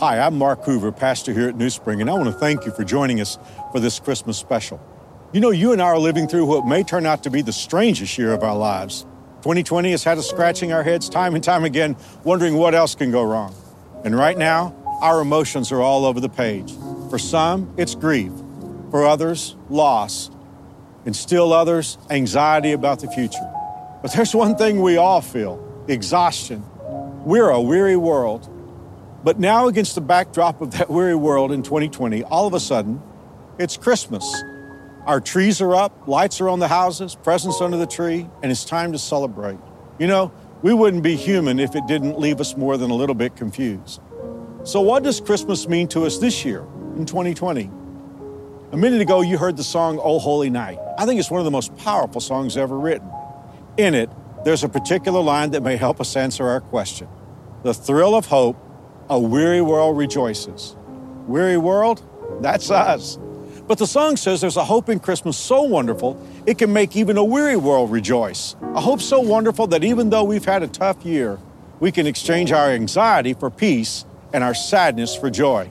Hi, I'm Mark Hoover, pastor here at New Spring, and I want to thank you for joining us for this Christmas special. You know, you and I are living through what may turn out to be the strangest year of our lives. 2020 has had us scratching our heads time and time again, wondering what else can go wrong. And right now, our emotions are all over the page. For some, it's grief. For others, loss. And still others, anxiety about the future. But there's one thing we all feel exhaustion. We're a weary world but now, against the backdrop of that weary world in 2020, all of a sudden, it's Christmas. Our trees are up, lights are on the houses, presents under the tree, and it's time to celebrate. You know, we wouldn't be human if it didn't leave us more than a little bit confused. So, what does Christmas mean to us this year in 2020? A minute ago, you heard the song Oh Holy Night. I think it's one of the most powerful songs ever written. In it, there's a particular line that may help us answer our question. The thrill of hope a weary world rejoices. Weary world? That's us. But the song says there's a hope in Christmas so wonderful, it can make even a weary world rejoice. A hope so wonderful that even though we've had a tough year, we can exchange our anxiety for peace and our sadness for joy.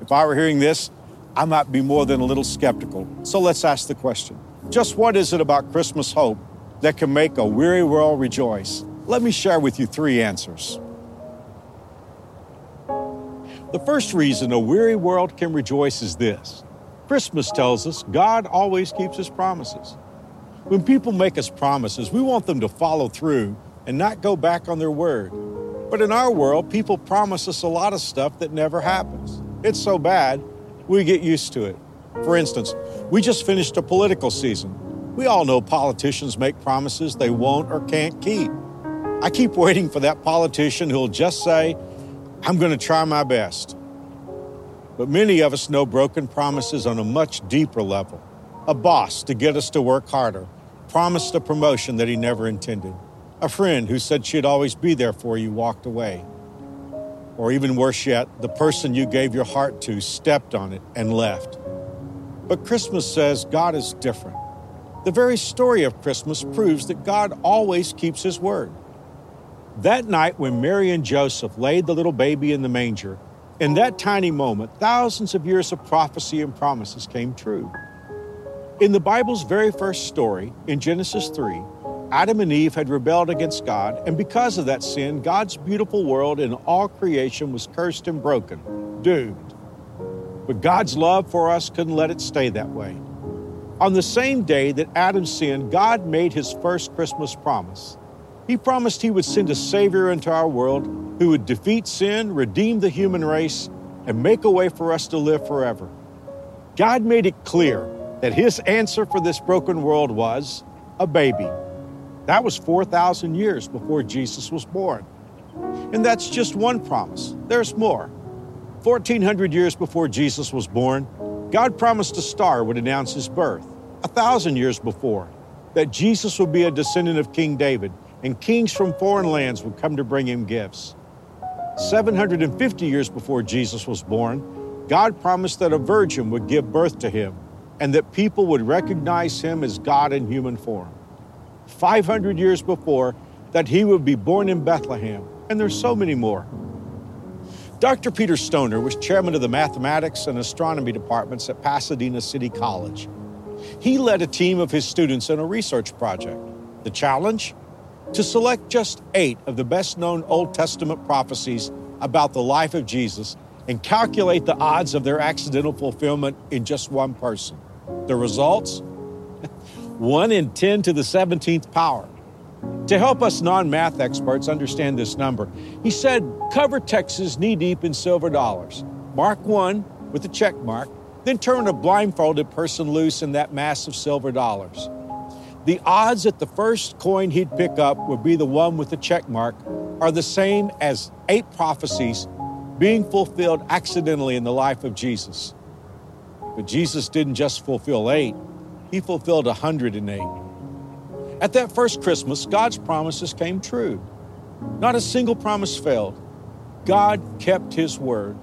If I were hearing this, I might be more than a little skeptical. So let's ask the question just what is it about Christmas hope that can make a weary world rejoice? Let me share with you three answers. The first reason a weary world can rejoice is this Christmas tells us God always keeps his promises. When people make us promises, we want them to follow through and not go back on their word. But in our world, people promise us a lot of stuff that never happens. It's so bad, we get used to it. For instance, we just finished a political season. We all know politicians make promises they won't or can't keep. I keep waiting for that politician who'll just say, I'm going to try my best. But many of us know broken promises on a much deeper level. A boss to get us to work harder, promised a promotion that he never intended. A friend who said she'd always be there for you walked away. Or even worse yet, the person you gave your heart to stepped on it and left. But Christmas says God is different. The very story of Christmas proves that God always keeps his word. That night, when Mary and Joseph laid the little baby in the manger, in that tiny moment, thousands of years of prophecy and promises came true. In the Bible's very first story, in Genesis 3, Adam and Eve had rebelled against God, and because of that sin, God's beautiful world and all creation was cursed and broken, doomed. But God's love for us couldn't let it stay that way. On the same day that Adam sinned, God made his first Christmas promise. He promised he would send a Savior into our world who would defeat sin, redeem the human race, and make a way for us to live forever. God made it clear that his answer for this broken world was a baby. That was 4,000 years before Jesus was born. And that's just one promise. There's more. 1,400 years before Jesus was born, God promised a star would announce his birth. A thousand years before, that Jesus would be a descendant of King David and kings from foreign lands would come to bring him gifts. 750 years before Jesus was born, God promised that a virgin would give birth to him and that people would recognize him as God in human form. 500 years before, that he would be born in Bethlehem, and there's so many more. Dr. Peter Stoner was chairman of the mathematics and astronomy departments at Pasadena City College. He led a team of his students in a research project. The challenge? To select just eight of the best known Old Testament prophecies about the life of Jesus and calculate the odds of their accidental fulfillment in just one person. The results? 1 in 10 to the 17th power. To help us non math experts understand this number, he said cover Texas knee deep in silver dollars. Mark one with a check mark, then turn a blindfolded person loose in that mass of silver dollars. The odds that the first coin he'd pick up would be the one with the check mark are the same as eight prophecies being fulfilled accidentally in the life of Jesus. But Jesus didn't just fulfill eight, he fulfilled 108. At that first Christmas, God's promises came true. Not a single promise failed. God kept his word.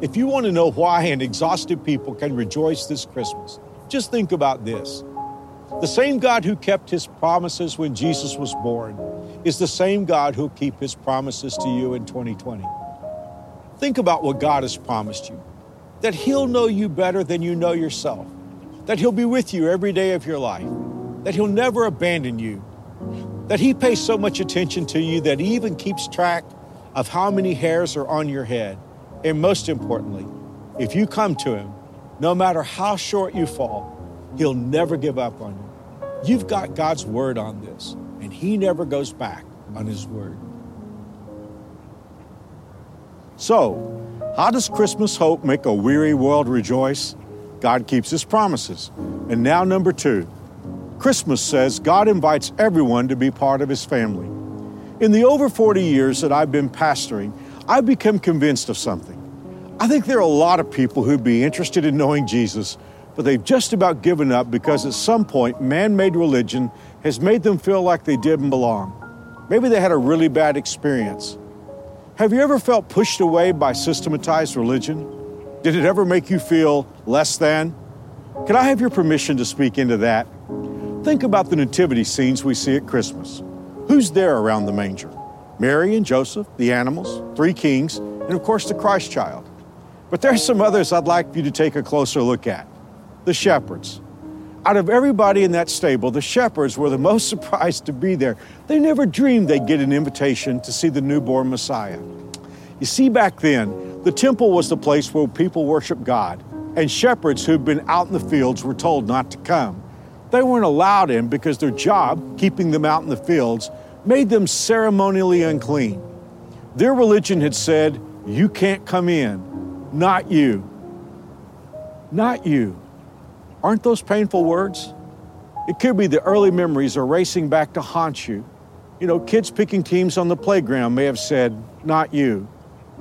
If you want to know why an exhausted people can rejoice this Christmas, just think about this. The same God who kept his promises when Jesus was born is the same God who'll keep his promises to you in 2020. Think about what God has promised you that he'll know you better than you know yourself, that he'll be with you every day of your life, that he'll never abandon you, that he pays so much attention to you that he even keeps track of how many hairs are on your head. And most importantly, if you come to him, no matter how short you fall, he'll never give up on you. You've got God's word on this, and he never goes back on his word. So, how does Christmas hope make a weary world rejoice? God keeps his promises. And now, number two, Christmas says God invites everyone to be part of his family. In the over 40 years that I've been pastoring, I've become convinced of something. I think there are a lot of people who'd be interested in knowing Jesus, but they've just about given up because at some point man made religion has made them feel like they didn't belong. Maybe they had a really bad experience. Have you ever felt pushed away by systematized religion? Did it ever make you feel less than? Can I have your permission to speak into that? Think about the nativity scenes we see at Christmas. Who's there around the manger? Mary and Joseph, the animals, three kings, and of course the Christ child. But there's some others I'd like you to take a closer look at. The shepherds. Out of everybody in that stable, the shepherds were the most surprised to be there. They never dreamed they'd get an invitation to see the newborn Messiah. You see, back then, the temple was the place where people worshiped God, and shepherds who'd been out in the fields were told not to come. They weren't allowed in because their job, keeping them out in the fields, made them ceremonially unclean. Their religion had said, You can't come in, not you. Not you. Aren't those painful words? It could be the early memories are racing back to haunt you. You know, kids picking teams on the playground may have said, Not you.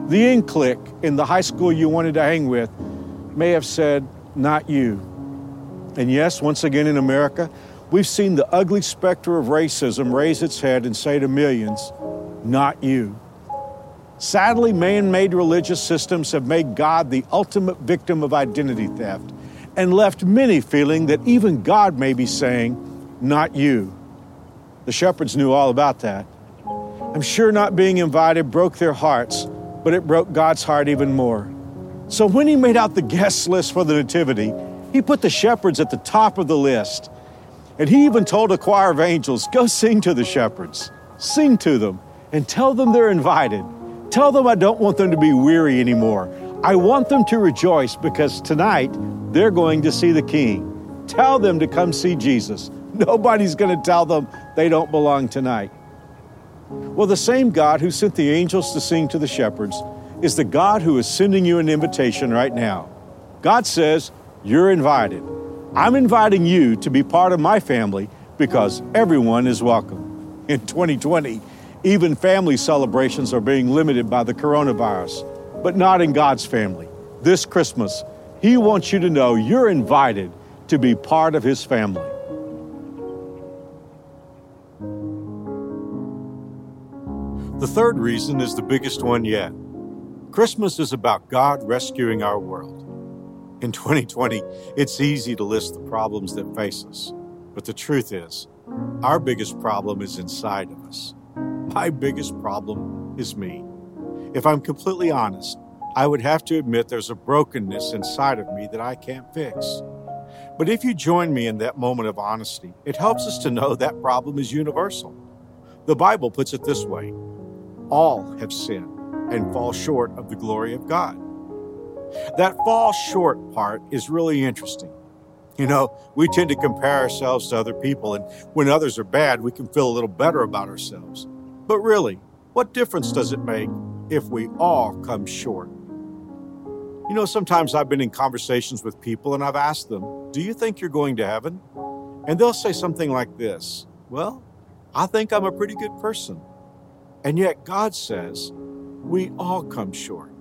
The in clique in the high school you wanted to hang with may have said, Not you. And yes, once again in America, we've seen the ugly specter of racism raise its head and say to millions, Not you. Sadly, man made religious systems have made God the ultimate victim of identity theft and left many feeling that even God may be saying, Not you. The shepherds knew all about that. I'm sure not being invited broke their hearts, but it broke God's heart even more. So when he made out the guest list for the Nativity, he put the shepherds at the top of the list. And he even told a choir of angels, Go sing to the shepherds, sing to them, and tell them they're invited. Tell them I don't want them to be weary anymore. I want them to rejoice because tonight they're going to see the King. Tell them to come see Jesus. Nobody's going to tell them they don't belong tonight. Well, the same God who sent the angels to sing to the shepherds is the God who is sending you an invitation right now. God says, You're invited. I'm inviting you to be part of my family because everyone is welcome. In 2020, even family celebrations are being limited by the coronavirus but not in God's family. This Christmas, He wants you to know you're invited to be part of His family. The third reason is the biggest one yet. Christmas is about God rescuing our world. In 2020, it's easy to list the problems that face us, but the truth is, our biggest problem is inside of us. My biggest problem is me. If I'm completely honest, I would have to admit there's a brokenness inside of me that I can't fix. But if you join me in that moment of honesty, it helps us to know that problem is universal. The Bible puts it this way all have sinned and fall short of the glory of God. That fall short part is really interesting. You know, we tend to compare ourselves to other people, and when others are bad, we can feel a little better about ourselves. But really, what difference does it make if we all come short? You know, sometimes I've been in conversations with people and I've asked them, Do you think you're going to heaven? And they'll say something like this Well, I think I'm a pretty good person. And yet God says, We all come short.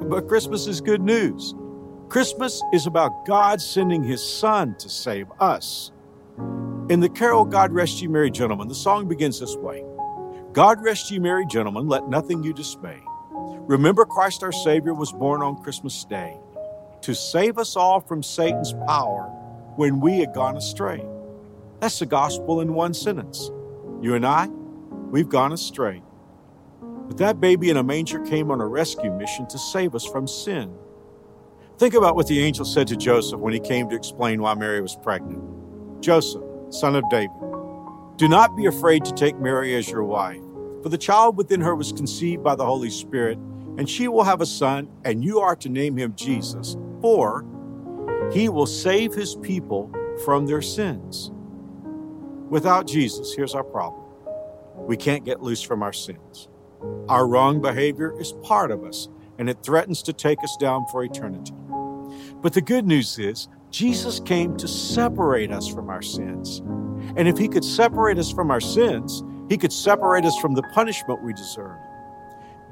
But Christmas is good news. Christmas is about God sending his son to save us. In the carol God Rest Ye Merry Gentlemen, the song begins this way God rest ye merry gentlemen, let nothing you dismay. Remember Christ our Savior was born on Christmas Day to save us all from Satan's power when we had gone astray. That's the gospel in one sentence. You and I, we've gone astray. But that baby in a manger came on a rescue mission to save us from sin. Think about what the angel said to Joseph when he came to explain why Mary was pregnant. Joseph, son of David, do not be afraid to take Mary as your wife, for the child within her was conceived by the Holy Spirit, and she will have a son, and you are to name him Jesus, for he will save his people from their sins. Without Jesus, here's our problem we can't get loose from our sins. Our wrong behavior is part of us, and it threatens to take us down for eternity. But the good news is, Jesus came to separate us from our sins. And if he could separate us from our sins, he could separate us from the punishment we deserve.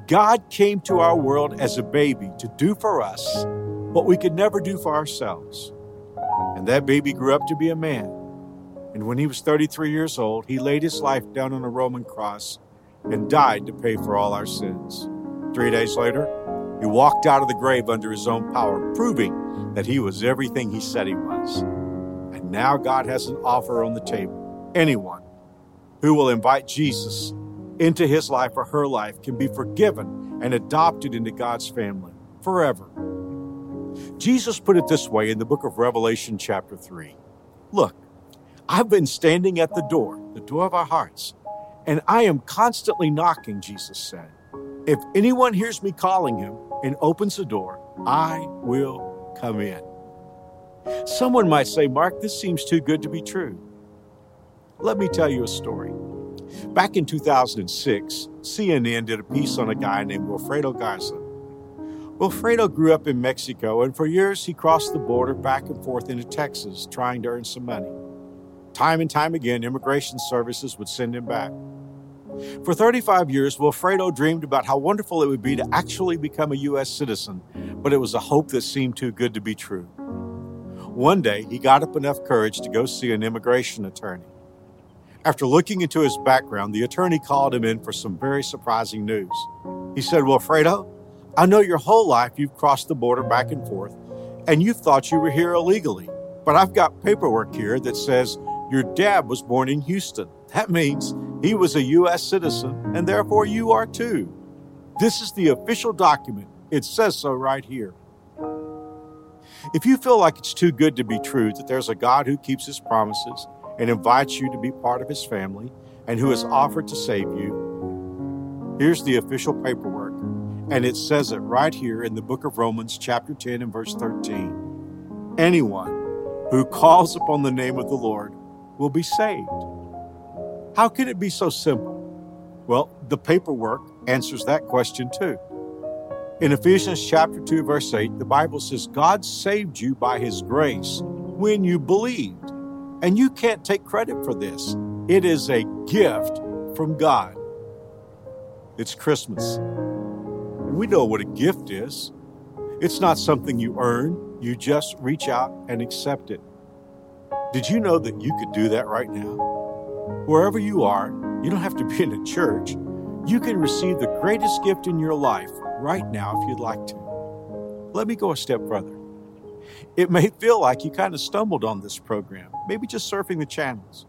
God came to our world as a baby to do for us what we could never do for ourselves. And that baby grew up to be a man. And when he was 33 years old, he laid his life down on a Roman cross and died to pay for all our sins. Three days later, he walked out of the grave under his own power, proving that he was everything he said he was. And now God has an offer on the table. Anyone who will invite Jesus into his life or her life can be forgiven and adopted into God's family forever. Jesus put it this way in the book of Revelation, chapter 3 Look, I've been standing at the door, the door of our hearts, and I am constantly knocking, Jesus said. If anyone hears me calling him and opens the door, I will come in. Someone might say, Mark, this seems too good to be true. Let me tell you a story. Back in 2006, CNN did a piece on a guy named Wilfredo Garza. Wilfredo grew up in Mexico, and for years he crossed the border back and forth into Texas trying to earn some money. Time and time again, immigration services would send him back. For 35 years, Wilfredo dreamed about how wonderful it would be to actually become a U.S. citizen, but it was a hope that seemed too good to be true. One day, he got up enough courage to go see an immigration attorney. After looking into his background, the attorney called him in for some very surprising news. He said, Well, Wilfredo, I know your whole life you've crossed the border back and forth, and you thought you were here illegally, but I've got paperwork here that says your dad was born in Houston. That means he was a U.S. citizen, and therefore you are too. This is the official document. It says so right here. If you feel like it's too good to be true that there's a God who keeps his promises and invites you to be part of his family and who has offered to save you, here's the official paperwork. And it says it right here in the book of Romans, chapter 10, and verse 13. Anyone who calls upon the name of the Lord will be saved. How can it be so simple? Well, the paperwork answers that question too. In Ephesians chapter 2 verse 8, the Bible says God saved you by his grace when you believed. And you can't take credit for this. It is a gift from God. It's Christmas. And we know what a gift is. It's not something you earn, you just reach out and accept it. Did you know that you could do that right now? Wherever you are, you don't have to be in a church. You can receive the greatest gift in your life right now if you'd like to. Let me go a step further. It may feel like you kind of stumbled on this program, maybe just surfing the channels.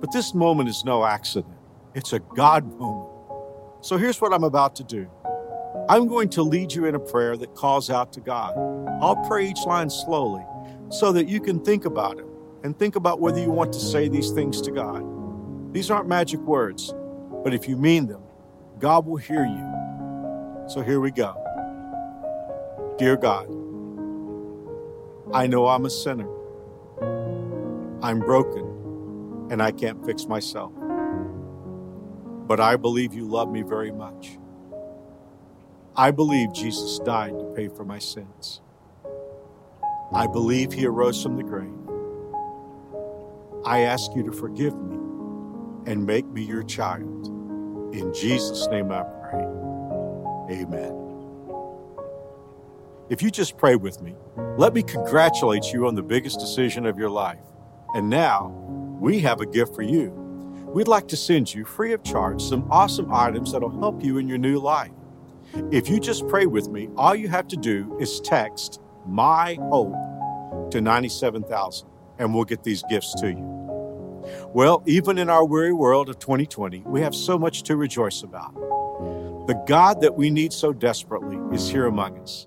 But this moment is no accident, it's a God moment. So here's what I'm about to do I'm going to lead you in a prayer that calls out to God. I'll pray each line slowly so that you can think about it and think about whether you want to say these things to God. These aren't magic words, but if you mean them, God will hear you. So here we go. Dear God, I know I'm a sinner. I'm broken and I can't fix myself. But I believe you love me very much. I believe Jesus died to pay for my sins. I believe he arose from the grave. I ask you to forgive me and make me your child. In Jesus' name I pray. Amen. If you just pray with me, let me congratulate you on the biggest decision of your life. And now, we have a gift for you. We'd like to send you free of charge some awesome items that'll help you in your new life. If you just pray with me, all you have to do is text My Hope to 97,000 and we'll get these gifts to you. Well, even in our weary world of 2020, we have so much to rejoice about. The God that we need so desperately is here among us.